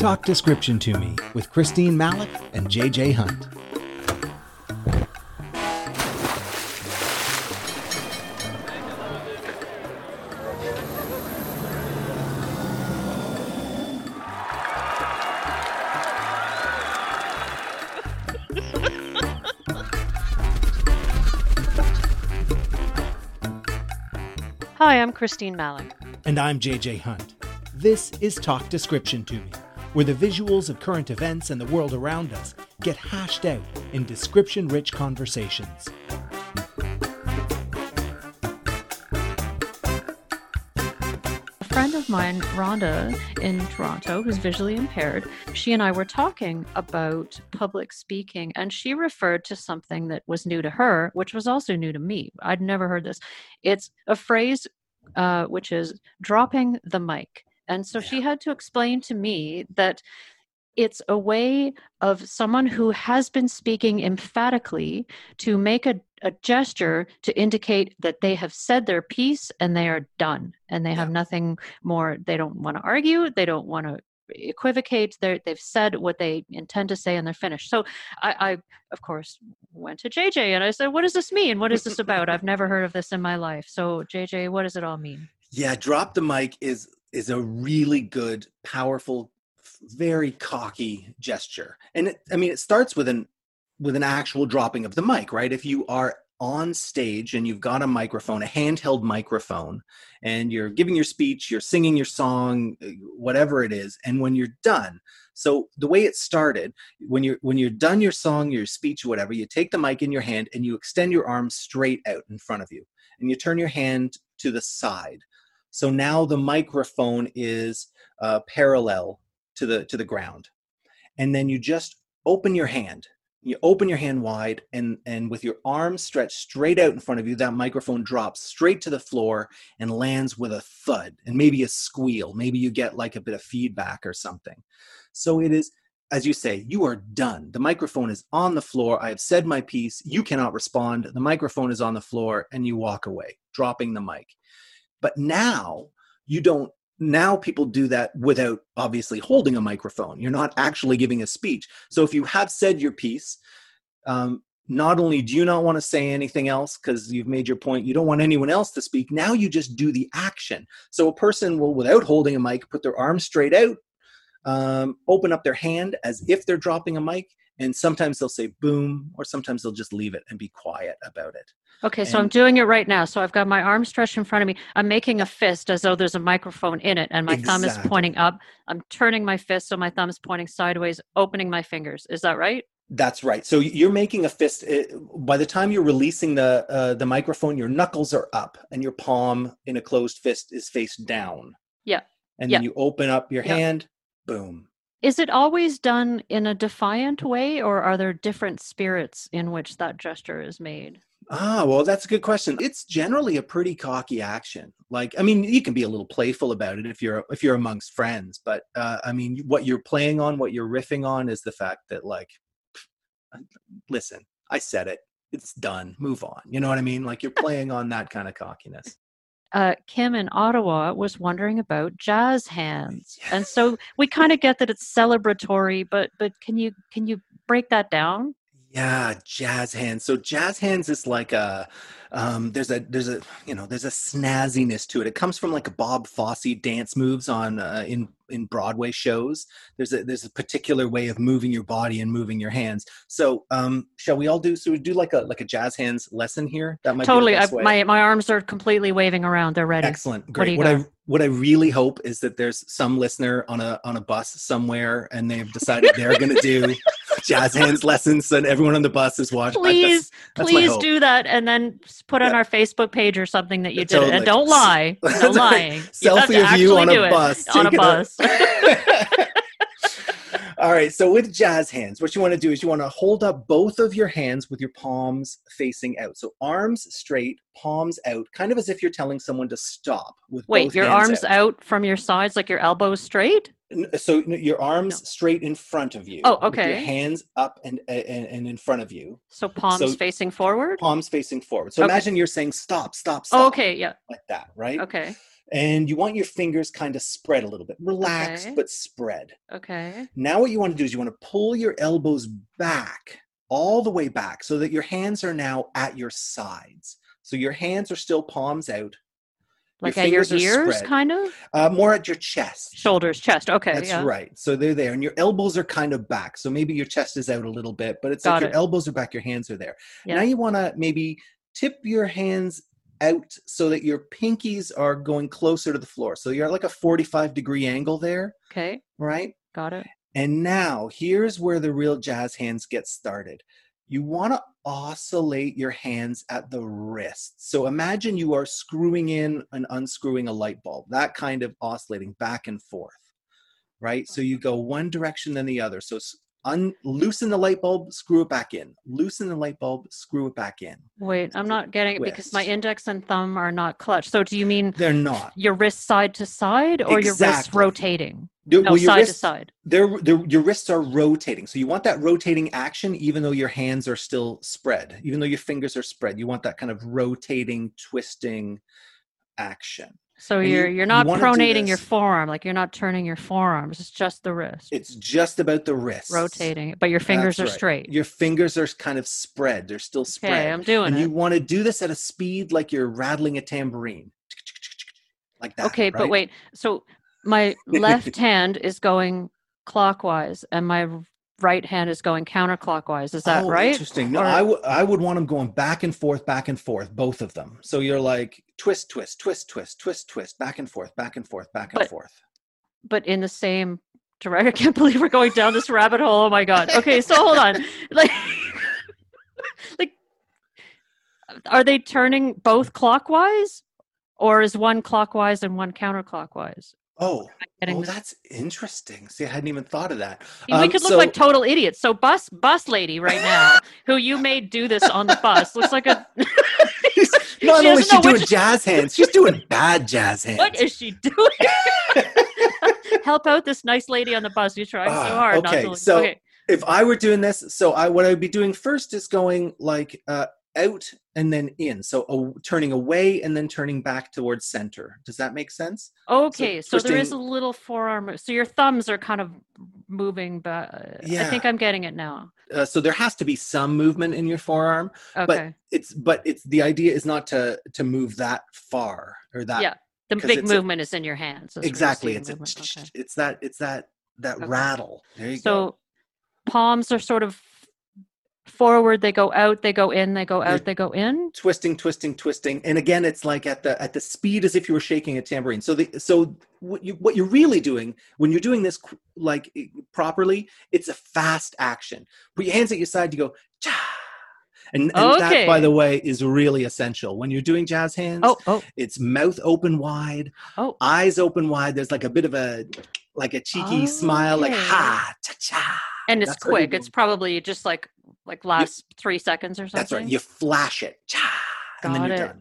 Talk Description to Me with Christine Malec and JJ Hunt. Hi, I'm Christine Malec. And I'm JJ Hunt. This is Talk Description to Me, where the visuals of current events and the world around us get hashed out in description rich conversations. A friend of mine, Rhonda, in Toronto, who's visually impaired, she and I were talking about public speaking, and she referred to something that was new to her, which was also new to me. I'd never heard this. It's a phrase uh, which is dropping the mic. And so she had to explain to me that it's a way of someone who has been speaking emphatically to make a, a gesture to indicate that they have said their piece and they are done and they have nothing more. They don't want to argue they don't want to equivocate they're, they've said what they intend to say and they're finished. So I, I of course went to jj and i said what does this mean? What is this about? I've never heard of this in my life. So jj what does it all mean? Yeah, drop the mic is is a really good, powerful, very cocky gesture. And it, I mean, it starts with an with an actual dropping of the mic, right? If you are on stage and you've got a microphone, a handheld microphone, and you're giving your speech, you're singing your song, uh, whatever it is, and when you're done, so the way it started, when you're when you're done your song, your speech, whatever, you take the mic in your hand and you extend your arm straight out in front of you, and you turn your hand to the side. So now the microphone is uh, parallel to the to the ground, and then you just open your hand. You open your hand wide, and and with your arms stretched straight out in front of you, that microphone drops straight to the floor and lands with a thud and maybe a squeal. Maybe you get like a bit of feedback or something. So it is. As you say, you are done. The microphone is on the floor. I have said my piece. You cannot respond. The microphone is on the floor, and you walk away, dropping the mic. But now you don't, now people do that without obviously holding a microphone. You're not actually giving a speech. So if you have said your piece, um, not only do you not want to say anything else because you've made your point, you don't want anyone else to speak. Now you just do the action. So a person will, without holding a mic, put their arms straight out, um, open up their hand as if they're dropping a mic, and sometimes they'll say boom, or sometimes they'll just leave it and be quiet about it. Okay, so I'm doing it right now. So I've got my arm stretched in front of me. I'm making a fist as though there's a microphone in it, and my thumb is pointing up. I'm turning my fist so my thumb is pointing sideways, opening my fingers. Is that right? That's right. So you're making a fist. uh, By the time you're releasing the uh, the microphone, your knuckles are up, and your palm in a closed fist is face down. Yeah. And Yeah. then you open up your Yeah. hand. Boom. Is it always done in a defiant way, or are there different spirits in which that gesture is made? Ah, well, that's a good question. It's generally a pretty cocky action. Like, I mean, you can be a little playful about it if you're if you're amongst friends, but uh, I mean, what you're playing on, what you're riffing on, is the fact that, like, listen, I said it. It's done. Move on. You know what I mean? Like, you're playing on that kind of cockiness. Uh, Kim in Ottawa was wondering about jazz hands, and so we kind of get that it's celebratory, but but can you can you break that down? Yeah, jazz hands. So jazz hands is like a um there's a there's a you know there's a snazziness to it. It comes from like a Bob Fosse dance moves on uh, in in Broadway shows. There's a there's a particular way of moving your body and moving your hands. So um shall we all do so we do like a like a jazz hands lesson here? That might totally. I, my my arms are completely waving around. They're ready. Excellent. Great. you What, I what I really hope is that there's some listener on a on a bus somewhere and they've decided they're going to do jazz hands lessons and everyone on the bus is watching. I- that's- Please, that's please do that, and then put on Yeah. our Facebook page or something that you did it. And don't lie. No lying. Selfie of you on a bus. On a bus. All right. So with jazz hands, what you want to do is you want to hold up both of your hands with your palms facing out. So arms straight, palms out, kind of as if you're telling someone to stop. With Wait, your arms out. from your sides, like your elbows straight. So your arms No. straight in front of you. Oh, okay. Your hands up and, and and in front of you, So palms So- facing forward. palms facing forward. So Okay. imagine you're saying stop, stop, oh, stop. Oh, okay, yeah, Like that, right? okay. and you want your fingers kind of spread a little bit relaxed Okay. but spread Okay. now what you want to do is you want to pull your elbows back all the way back so that your hands are now at your sides so your hands are still palms out Like at your ears, kind of? uh, more at your chest Shoulders, chest. Okay. that's yeah. right. So they're there, and your elbows are kind of back. So maybe your chest is out a little bit, but it's Got like your elbows are back, your hands are there. Yeah. Now you want to maybe tip your hands out so that your pinkies are going closer to the floor. So you're at like a 45 degree angle there, Okay. right? Got it. And now here's where the real jazz hands get started. You want to oscillate your hands at the wrist. So imagine you are screwing in and unscrewing a light bulb, that kind of oscillating back and forth, right? So you go mm-hmm. one direction then the other. So un- loosen the light bulb, screw it back in. Loosen the light bulb, screw it back in. Wait, I'm not getting it because my index and thumb are not clutched. So do you mean They're not. your wrist side to side or your wrist rotating? Your- No, well, your side to wrists- side. they're, they're, your wrists are rotating. So you want that rotating action, even though your hands are still spread, even though your fingers are spread. You want that kind of rotating, twisting action. So And you- you're you're not wanna pronating your forearm, like you're not turning your forearms. It's just the wrist It's just about the wrist. rotating, but your fingers That's are right. straight. Your fingers are kind of spread. They're still spread. Okay, I'm doing and it. you want to do this at a speed like you're rattling a tambourine. Like that. okay, but wait. So my left hand is going clockwise, and my right hand is going counterclockwise. Is that oh, right? Interesting. No, Or- I would I would want them going back and forth, back and forth, both of them. So you're like twist, twist, twist, twist, twist, twist, back and forth, back and forth, back and But- forth. But in the same direction. I can't believe we're going down this rabbit hole. Oh my god. Okay, so hold on. Like, like, are they turning both clockwise, or is one clockwise and one counterclockwise? Oh, oh, that's interesting. See, I hadn't even thought of that. we Um, could look so- like total idiots. So bus bus lady right now, who you made do this on the bus, looks like a. Not only is she doing jazz hands, she's doing bad jazz hands. what is she doing? Help out this nice lady on the bus. You're trying so Ah, hard not okay, to. So- okay. if I were doing this, so I what I would be doing first is going like uh, out and then in, so uh, turning away and then turning back towards center. Does that make sense? Okay, so, there is a little forearm. So your thumbs are kind of moving back. I think I'm getting it now. Uh, so there has to be some movement in your forearm, Okay. it's but it's the idea is not to to move that far or that Yeah, the big it's a- movement is in your hands. exactly. It's a. Okay. it's that it's that that Okay. rattle. There you go. So palms are sort of forward. They go out. They go in. They go out. They go in. twisting twisting twisting and again it's like at the at the speed as if you were shaking a tambourine so the so what you what you're really doing when you're doing this like properly it's a fast action put your hands at your side you go cha and, and that by the way is really essential when you're doing jazz hands Oh, oh, it's mouth open wide oh. eyes open wide there's like a bit of a like a cheeky smile like oh. ha cha cha And it's That's quick. It's probably just like like last three seconds or something. that's right you flash it cha and then you're it. done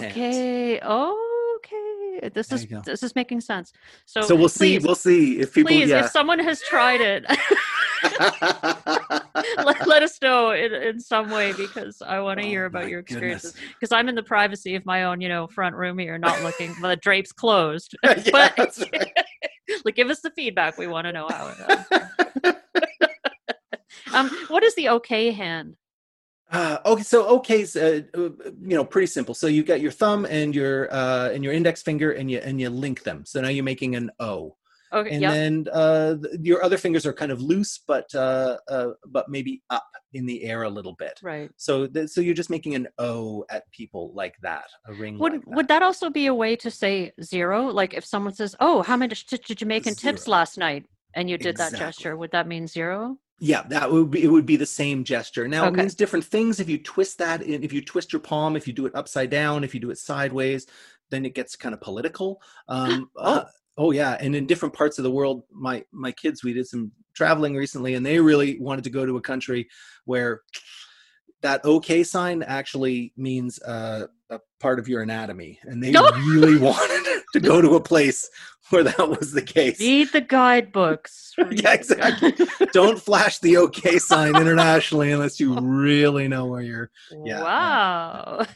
hands. Okay. Okay. This is you this is making sense. So, so we'll see we'll see if people please, yeah if someone has tried it, let, let us know in, in some way because I want to oh hear Oh about your experiences. Because I'm in the privacy of my own, you know, front room here, not looking. the drapes closed. yeah, but like, give us the feedback. We want to know how it. Um, what is the okay hand? Uh, okay, so okay's uh, uh, you know pretty simple. So you got your thumb and your uh, and your index finger, and you and you link them. So now you're making an O, Okay. and Yep. then uh, your other fingers are kind of loose, but uh, uh, but maybe up in the air a little bit. right. So th- so you're just making an O at people like that, a ring. Would like that. would that also be a way to say zero? Like if someone says, "Oh, how many did, did you make in tips last night?" and you did that gesture, would that mean zero? Yeah, that would be it would be the same gesture. Now it means different things if you twist that in, if you twist your palm, if you do it upside down, if you do it sideways, then it gets kind of political. Um Oh. uh, oh yeah, and in different parts of the world, my my kids we did some traveling recently and they really wanted to go to a country where that okay sign actually means uh, a part of your anatomy and they really wanted to go to a place where that was the case. Read the guidebooks. yeah, exactly. Don't flash the OK sign internationally unless you really know where you're. Yeah, wow.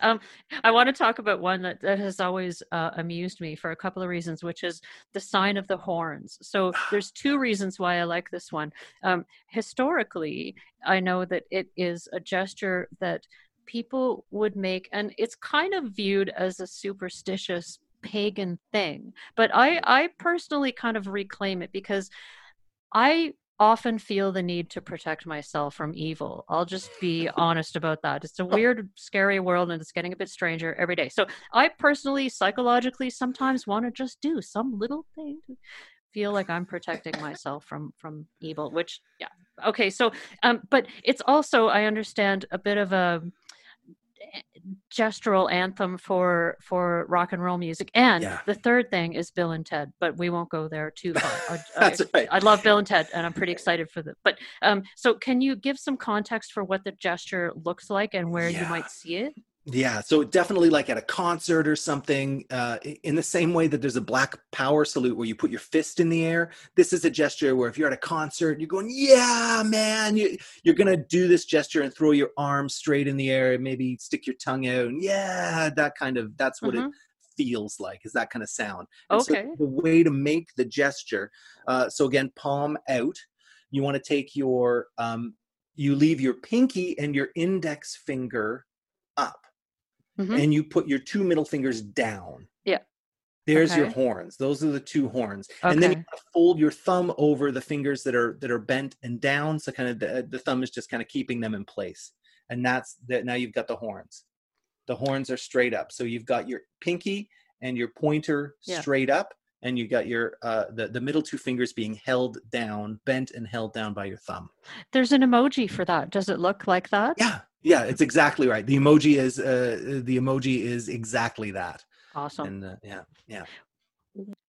um, I want to talk about one that, that has always uh, amused me for a couple of reasons, which is the sign of the horns. So there's two reasons why I like this one. Um, historically, I know that it is a gesture that people would make, and it's kind of viewed as a superstitious pagan thing. But I, I personally kind of reclaim it because I often feel the need to protect myself from evil. I'll just be honest about that. It's a weird, scary world and it's getting a bit stranger every day. So I personally, psychologically, sometimes want to just do some little thing to feel like I'm protecting myself from from evil, which yeah. Okay, so um but it's also I understand a bit of a gestural anthem for for rock and roll music and Yeah. the third thing is bill and ted but we won't go there too far I- That's I, right. I love bill and ted and i'm pretty excited for them but um so can you give some context for what the gesture looks like and where you might see it Yeah, so definitely like at a concert or something, uh, in the same way that there's a black power salute where you put your fist in the air. This is a gesture where if you're at a concert, you're going, "Yeah, man!" You, you're gonna do this gesture and throw your arms straight in the air and maybe stick your tongue out. And yeah, that kind of that's what Mhm. it feels like. Is that kind of sound? And so Okay. the way to make the gesture. Uh, so again, palm out. You want to take your um, you leave your pinky and your index finger up Mhm. and you put your two middle fingers down. Yeah. There's your horns. Those are the two horns. And then you fold your thumb over the fingers that are that are bent and down. So kind of the, the thumb is just kind of keeping them in place. And that's that now you've got the horns. The horns are straight up. So you've got your pinky and your pointer Yeah. straight up, and you got your uh the, the middle two fingers being held down, bent and held down by your thumb. there's an emoji for that does it look like that Yeah. Yeah, it's exactly right. The emoji is uh the emoji is exactly that. awesome And uh, yeah, yeah.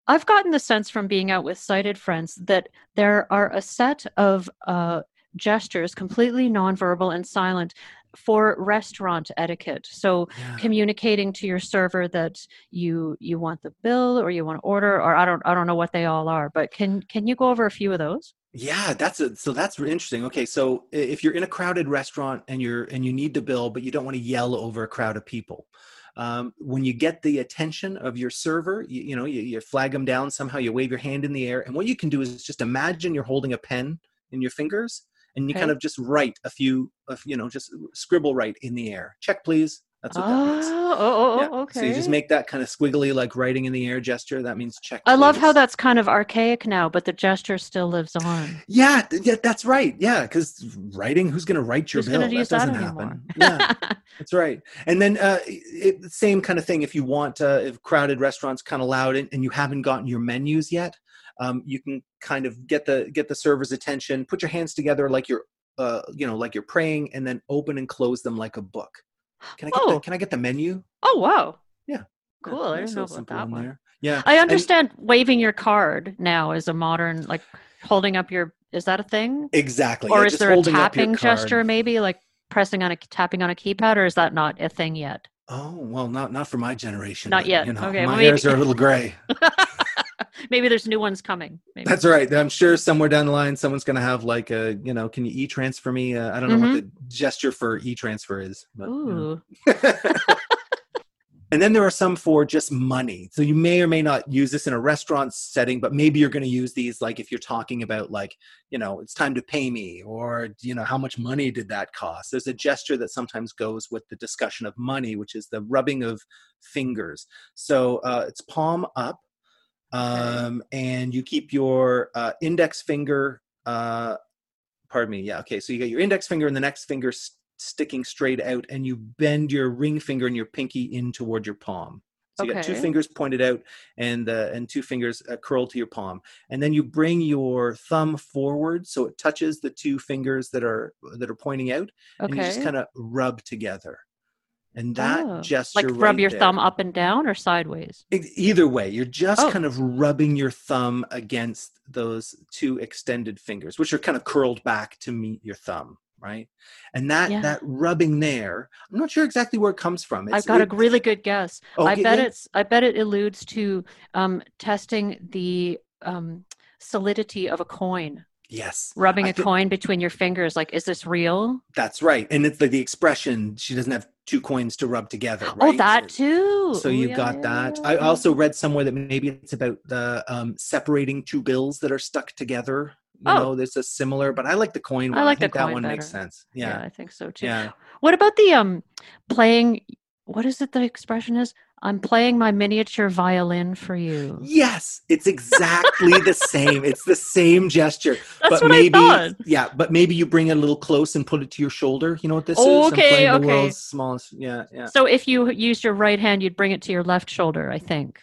I've gotten the sense from being out with sighted friends that there are a set of uh, gestures, completely nonverbal and silent, for restaurant etiquette. So Yeah. communicating to your server that you you want the bill or you want to order, or I don't I don't know what they all are, but can can you go over a few of those? Yeah, that's a, so that's interesting. Okay, so if you're in a crowded restaurant and you're and you need to bill, but you don't want to yell over a crowd of people, um, when you get the attention of your server, you, you know you, you flag them down somehow. You wave your hand in the air, and what you can do is just imagine you're holding a pen in your fingers, and you kind of just write a few, of you know, just scribble right in the air. Check, please. That's what that means. Oh, oh, oh, Yeah. okay. So you just make that kind of squiggly, like writing in the air gesture. That means check. I love how that's kind of archaic now, but the gesture still lives on. Yeah, yeah, that's right. Yeah, because writing, who's going to write your Who's bill? that doesn't anymore? happen. Yeah, that's right. And then uh, it, same kind of thing. If you want, uh, if crowded restaurants kind of loud and, and you haven't gotten your menus yet, um, you can kind of get the get the server's attention. Put your hands together like you're, uh, you know, like you're praying, and then open and close them like a book. Can I get Oh. the, Can I get the menu? oh, wow. Yeah, Cool. I nice didn't know about that one there. Yeah, I and- understand waving your card now is a modern like holding up your is that a thing? exactly. or yeah, is there a holding up your tapping gesture maybe like pressing on a tapping on a keypad or is that not a thing yet? Oh well, not not for my generation. Not but, yet. You know, Okay, my well, hairs are a little gray. maybe there's new ones coming. Maybe. That's right. I'm sure somewhere down the line, someone's going to have like a, you know, can you e-transfer me? Uh, I don't know what the gesture for e-transfer is. But, you know. Mm-hmm. Ooh. and then there are some for just money. So you may or may not use this in a restaurant setting, but maybe you're going to use these like if you're talking about like, you know, it's time to pay me or, you know, how much money did that cost? There's a gesture that sometimes goes with the discussion of money, which is the rubbing of fingers. So uh, it's palm up um, and you keep your uh, index finger, uh, pardon me. Yeah. Okay. So you get your index finger and the next finger s- sticking straight out and you bend your ring finger and your pinky in toward your palm. So you got two fingers pointed out and uh, and two fingers uh, curled to your palm, and then you bring your thumb forward so it touches the two fingers that are that are pointing out, and you just kind of rub together. And that Oh, gesture, Like rub right your there- thumb up and down or sideways? Either way, you're just Oh. kind of rubbing your thumb against those two extended fingers, which are kind of curled back to meet your thumb. right? And that Yeah. that rubbing there, I'm not sure exactly where it comes from. I've got it- a really good guess. I bet yeah. it's I bet it alludes to um, testing the um, solidity of a coin, yes, rubbing I a thi- coin between your fingers. Like, is this real? That's right, and it's like the expression. She doesn't have two coins to rub together. Oh, that too. So Oh, you've yeah, got that. I also read somewhere that maybe it's about the um, separating two bills that are stuck together. You Oh. know, there's a similar, but I like the coin one. I like the think that coin one makes sense. yeah, Yeah, I think so too. yeah. What about the um playing? What is it? The expression is, "I'm playing my miniature violin for you." Yes, it's exactly the same. It's the same gesture. That's but maybe, yeah, but maybe you bring it a little close and put it to your shoulder. You know what this Oh, is? I'm okay, the okay. smallest. Yeah, yeah. So if you used your right hand, you'd bring it to your left shoulder. I think.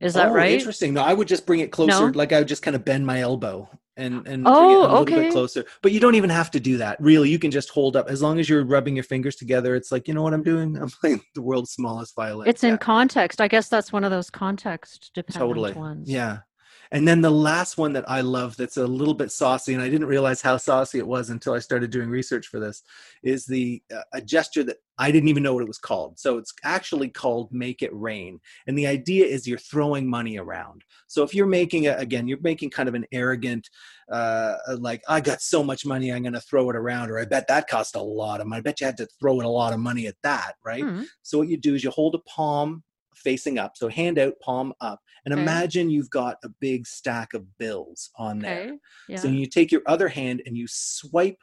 Is that oh, right? Interesting. No, I would just bring it closer. No? Like I would just kind of bend my elbow and and Oh, a little oh, okay. bit closer. But you don't even have to do that. Really, you can just hold up as long as you're rubbing your fingers together. It's like you know what I'm doing. I'm playing the world's smallest violin. It's in context. I guess that's one of those context dependent totally. ones. Yeah. And then the last one that I love that's a little bit saucy, and I didn't realize how saucy it was until I started doing research for this, is the uh, a gesture that I didn't even know what it was called. So it's actually called "Make It Rain," and the idea is you're throwing money around. So if you're making a, again, you're making kind of an arrogant, uh, like I got so much money, I'm going to throw it around, or I bet that cost a lot of money. I bet you had to throw in a lot of money at that, right? Hmm. So what you do is you hold a palm facing up, so hand out, palm up, and Okay. imagine you've got a big stack of bills on there. Okay. Yeah. So you take your other hand and you swipe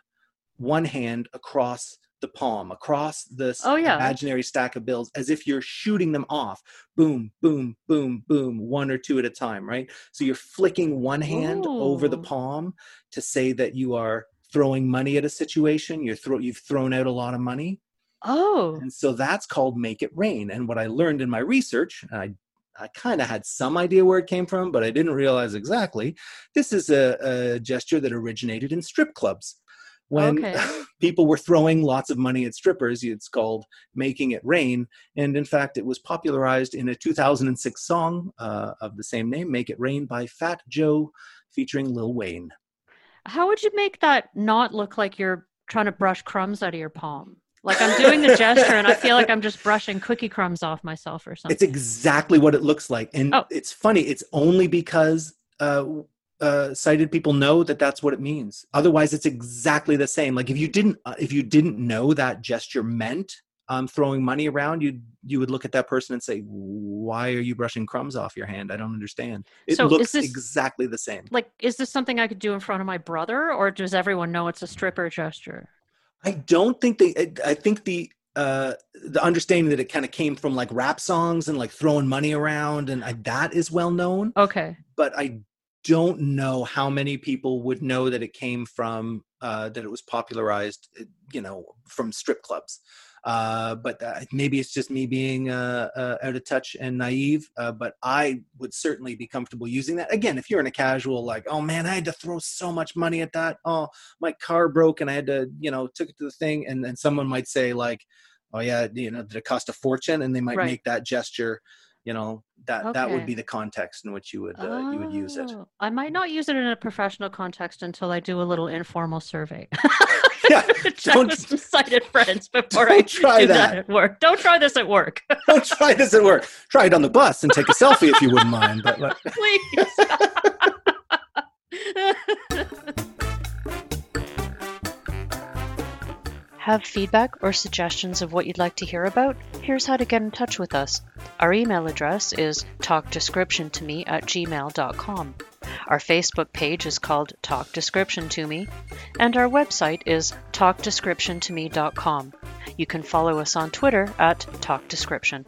one hand across the palm, across this Oh, yeah. imaginary stack of bills, as if you're shooting them off. Boom, boom, boom, boom, one or two at a time, right? So you're flicking one hand over the palm to say that you are throwing money at a situation. You're throw, you've thrown out a lot of money. Oh. And so that's called make it rain. And what I learned in my research, and I I kind of had some idea where it came from, but I didn't realize exactly. This is a, a gesture that originated in strip clubs. When Okay. people were throwing lots of money at strippers, it's called making it rain. And in fact, it was popularized in a 2006 song uh, of the same name, Make It Rain by Fat Joe, featuring Lil Wayne. How would you make that not look like you're trying to brush crumbs out of your palm? Like I'm doing the gesture and I feel like I'm just brushing cookie crumbs off myself or something. It's exactly what it looks like, and Oh. it's funny. It's only because uh, uh, sighted people know that that's what it means. Otherwise, it's exactly the same. Like if you didn't, uh, if you didn't know that gesture meant um, throwing money around, you you would look at that person and say, "Why are you brushing crumbs off your hand? I don't understand." It So looks this- exactly the same. like, is this something I could do in front of my brother or does everyone know it's a stripper gesture? I don't think they. I- I think the uh the understanding that it kind of came from like rap songs and like throwing money around and I, that is well known. Okay. but I don't know how many people would know that it came from uh, that it was popularized, uh, you know, from strip clubs. Uh, but uh, maybe it's just me being uh, uh, out of touch and naive. Uh, but I would certainly be comfortable using that. Again, if you're in a casual, like, oh man, I had to throw so much money at that. Oh, my car broke and I had to, you know, took it to the thing. And then someone might say like, oh yeah, you know, did it cost a fortune? And they might Right. make that gesture. You know, that that would be the context in which you would uh, you would use it. Oh, I might not use it in a professional context until I do a little informal survey. Yeah, Check don't- with some sighted friends before I try do that. that. at work. Don't try this at work, Don't try this at work. Try it on the bus and take a selfie if you wouldn't mind. But like, please. Have feedback or suggestions of what you'd like to hear about? Here's how to get in touch with us. Our email address is talkdescriptiontome at gmail.com. Our Facebook page is called Talk Description to Me, and our website is talkdescriptiontome.com. You can follow us on Twitter at Talk Description.